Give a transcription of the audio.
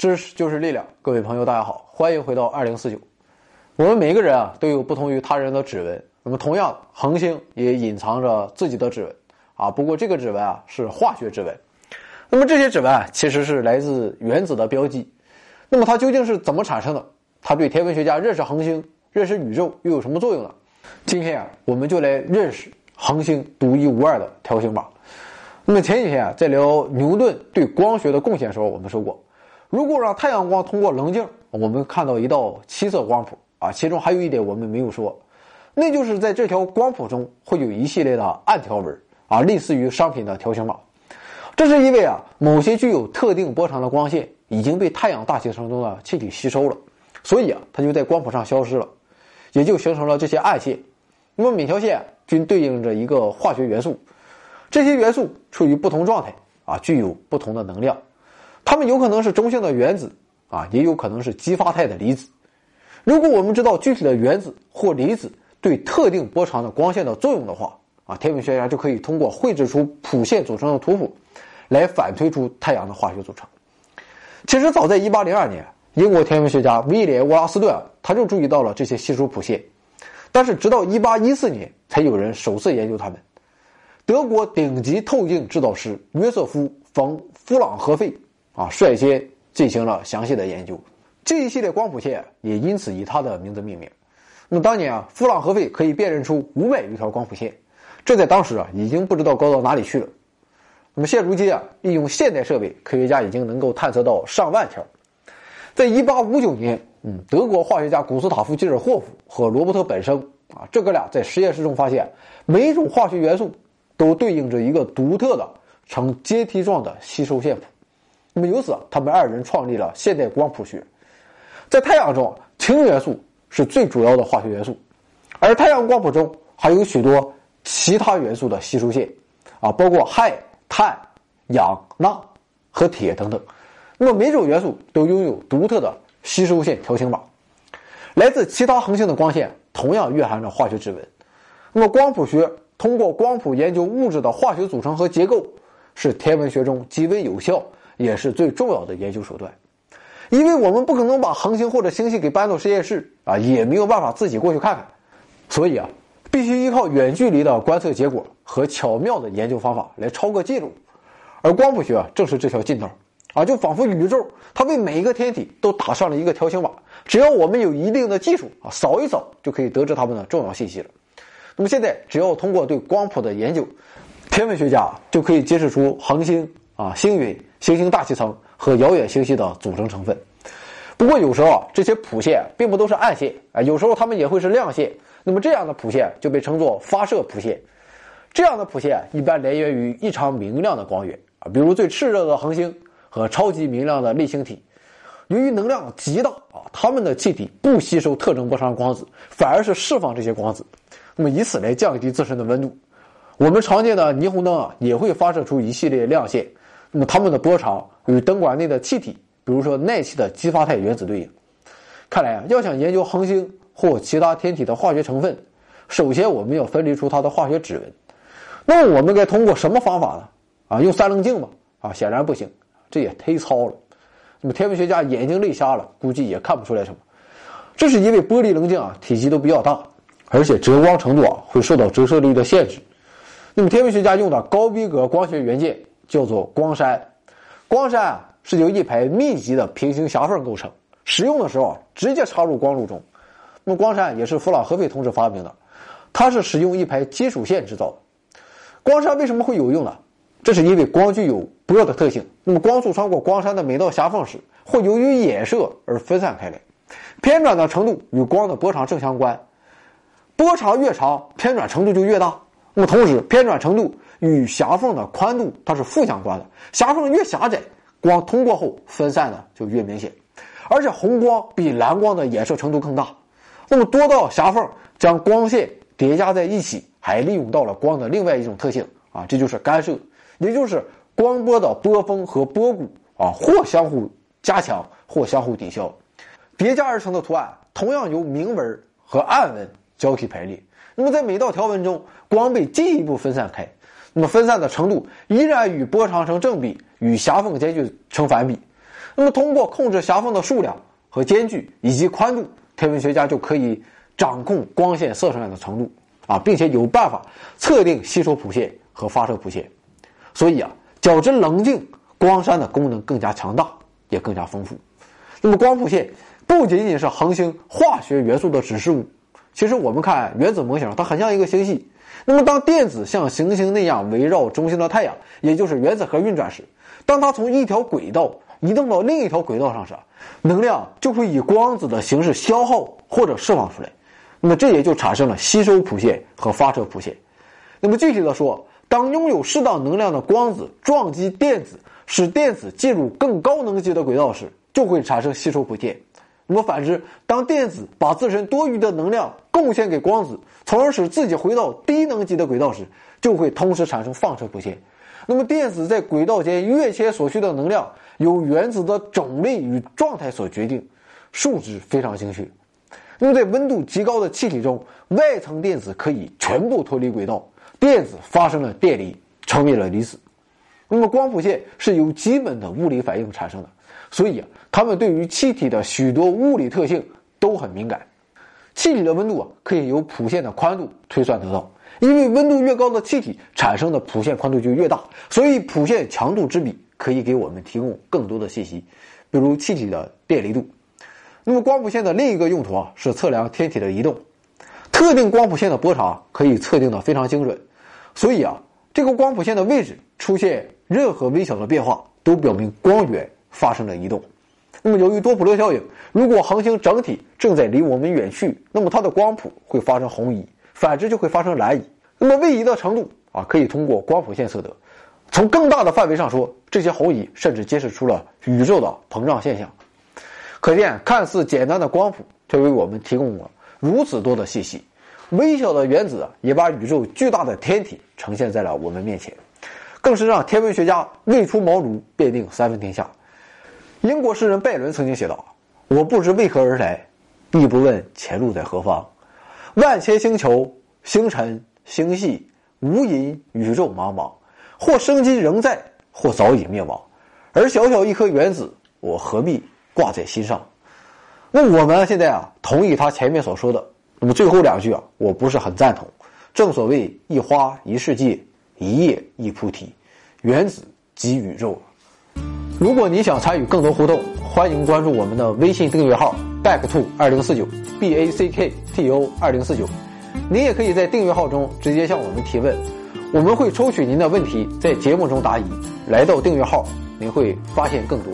知识就是力量，各位朋友，大家好，欢迎回到二零四九。我们每一个人啊，都有不同于他人的指纹。那么，同样，恒星也隐藏着自己的指纹啊。不过，这个指纹啊是化学指纹。那么，这些指纹啊，其实是来自原子的标记。那么，它究竟是怎么产生的？它对天文学家认识恒星、认识宇宙又有什么作用呢？今天啊，我们就来认识恒星独一无二的条形码。那么前几天啊，在聊牛顿对光学的贡献时候，我们说过。如果让太阳光通过棱镜，我们看到一道七色光谱啊，其中还有一点我们没有说，那就是在这条光谱中会有一系列的暗条纹啊，类似于商品的条形码。这是因为啊，某些具有特定波长的光线已经被太阳大气层中的气体吸收了，所以啊，它就在光谱上消失了，也就形成了这些暗线。那么每条线均对应着一个化学元素，这些元素处于不同状态啊，具有不同的能量。它们有可能是中性的原子啊，也有可能是激发态的离子。如果我们知道具体的原子或离子对特定波长的光线的作用的话啊，天文学家就可以通过绘制出谱线组成的图谱，来反推出太阳的化学组成。其实早在1802年，英国天文学家威廉·沃拉斯顿他就注意到了这些稀疏谱线，但是直到1814年才有人首次研究它们。德国顶级透镜制造师约瑟夫·冯·弗朗和费。啊，率先进行了详细的研究，这一系列光谱线也因此以他的名字命名。那么当年啊，弗朗和费可以辨认出五百余条光谱线，这在当时啊已经不知道高到哪里去了。那么现如今啊，利用现代设备，科学家已经能够探测到上万条。在一八五九年，嗯，德国化学家古斯塔夫·基尔霍夫和罗伯特本生啊，这哥俩在实验室中发现，每一种化学元素都对应着一个独特的呈阶梯状的吸收线谱。那么由此，他们二人创立了现代光谱学。在太阳中，氢元素是最主要的化学元素，而太阳光谱中还有许多其他元素的吸收线，啊，包括氦、碳、氧、钠和铁等等。那么每种元素都拥有独特的吸收线条形码。来自其他恒星的光线同样蕴含着化学指纹。那么光谱学通过光谱研究物质的化学组成和结构，是天文学中极为有效。也是最重要的研究手段，因为我们不可能把恒星或者星系给搬到实验室啊，也没有办法自己过去看看，所以啊，必须依靠远距离的观测结果和巧妙的研究方法来抄个记录。而光谱学啊，正是这条近道啊，就仿佛宇宙它为每一个天体都打上了一个条形码，只要我们有一定的技术啊，扫一扫就可以得知它们的重要信息了。那么现在，只要通过对光谱的研究，天文学家就可以揭示出恒星啊、星云。行星大气层和遥远星系的组成成分。不过有时候啊，这些谱线并不都是暗线啊，有时候它们也会是亮线。那么这样的谱线就被称作发射谱线。这样的谱线一般来源于异常明亮的光源啊，比如最炽热的恒星和超级明亮的类星体。由于能量极大啊，它们的气体不吸收特征波长光子，反而是释放这些光子，那么以此来降低自身的温度。我们常见的霓虹灯啊，也会发射出一系列亮线。那么它们的波长与灯管内的气体，比如说氖气的激发态原子对应。看来啊，要想研究恒星或其他天体的化学成分，首先我们要分离出它的化学指纹。那么我们该通过什么方法呢？啊，用三棱镜吗？啊，显然不行，这也忒糙了。那么天文学家眼睛累瞎了，估计也看不出来什么。这是因为玻璃棱镜啊体积都比较大，而且折光程度啊会受到折射率的限制。那么天文学家用的高逼格光学元件。叫做光栅，光栅啊是由一排密集的平行狭缝构成，使用的时候直接插入光路中。那么光栅也是弗朗和费同志发明的，它是使用一排金属线制造的。光栅为什么会有用呢？这是因为光具有波的特性，那么光束穿过光栅的每道狭缝时，会由于衍射而分散开来，偏转的程度与光的波长正相关，波长越长，偏转程度就越大。那么同时，偏转程度。与狭缝的宽度它是负相关的，狭缝越狭窄，光通过后分散的就越明显，而且红光比蓝光的衍射程度更大。那么多道狭缝将光线叠加在一起，还利用到了光的另外一种特性啊，这就是干涉，也就是光波的波峰和波谷啊，或相互加强，或相互抵消，叠加而成的图案同样由明纹和暗纹交替排列。那么在每道条纹中，光被进一步分散开。那么分散的程度依然与波长成正比，与狭缝间距成反比。那么通过控制狭缝的数量和间距以及宽度，天文学家就可以掌控光线射上来的程度啊，并且有办法测定吸收谱线和发射谱线。所以啊，较之棱镜，光栅的功能更加强大，也更加丰富。那么光谱线不仅仅是恒星化学元素的指示物，其实我们看原子模型，它很像一个星系。那么，当电子像行星那样围绕中心的太阳，也就是原子核运转时，当它从一条轨道移动到另一条轨道上时，能量就会以光子的形式消耗或者释放出来。那么，这也就产生了吸收谱线和发射谱线。那么，具体的说，当拥有适当能量的光子撞击电子，使电子进入更高能级的轨道时，就会产生吸收谱线。那么反之，当电子把自身多余的能量贡献给光子，从而使自己回到低能级的轨道时，就会同时产生放射谱线。那么电子在轨道间跃迁所需的能量，由原子的种类与状态所决定，数值非常精确。那么在温度极高的气体中，外层电子可以全部脱离轨道，电子发生了电离，成为了离子。那么光谱线是由基本的物理反应产生的。所以啊，它们对于气体的许多物理特性都很敏感。气体的温度啊，可以由谱线的宽度推算得到。因为温度越高的气体产生的谱线宽度就越大，所以谱线强度之比可以给我们提供更多的信息，比如气体的电离度。那么光谱线的另一个用途啊，是测量天体的移动。特定光谱线的波长可以测定的非常精准，所以啊，这个光谱线的位置出现任何微小的变化，都表明光源。发生了移动，那么由于多普勒效应，如果恒星整体正在离我们远去，那么它的光谱会发生红移，反之就会发生蓝移。那么位移的程度啊，可以通过光谱线测得。从更大的范围上说，这些红移甚至揭示出了宇宙的膨胀现象。可见，看似简单的光谱，却为我们提供了如此多的信息。微小的原子也把宇宙巨大的天体呈现在了我们面前，更是让天文学家未出茅庐便定三分天下。英国诗人拜伦曾经写道：“我不知为何而来，亦不问前路在何方。万千星球、星辰、星系，无垠宇宙茫茫，或生机仍在，或早已灭亡。而小小一颗原子，我何必挂在心上？”那我们现在啊，同意他前面所说的。那么最后两句啊，我不是很赞同。正所谓一花一世界，一叶一菩提，原子即宇宙。如果你想参与更多互动，欢迎关注我们的微信订阅号 back to 二零四九 b a c k t o 二零四九。您也可以在订阅号中直接向我们提问，我们会抽取您的问题在节目中答疑。来到订阅号，您会发现更多。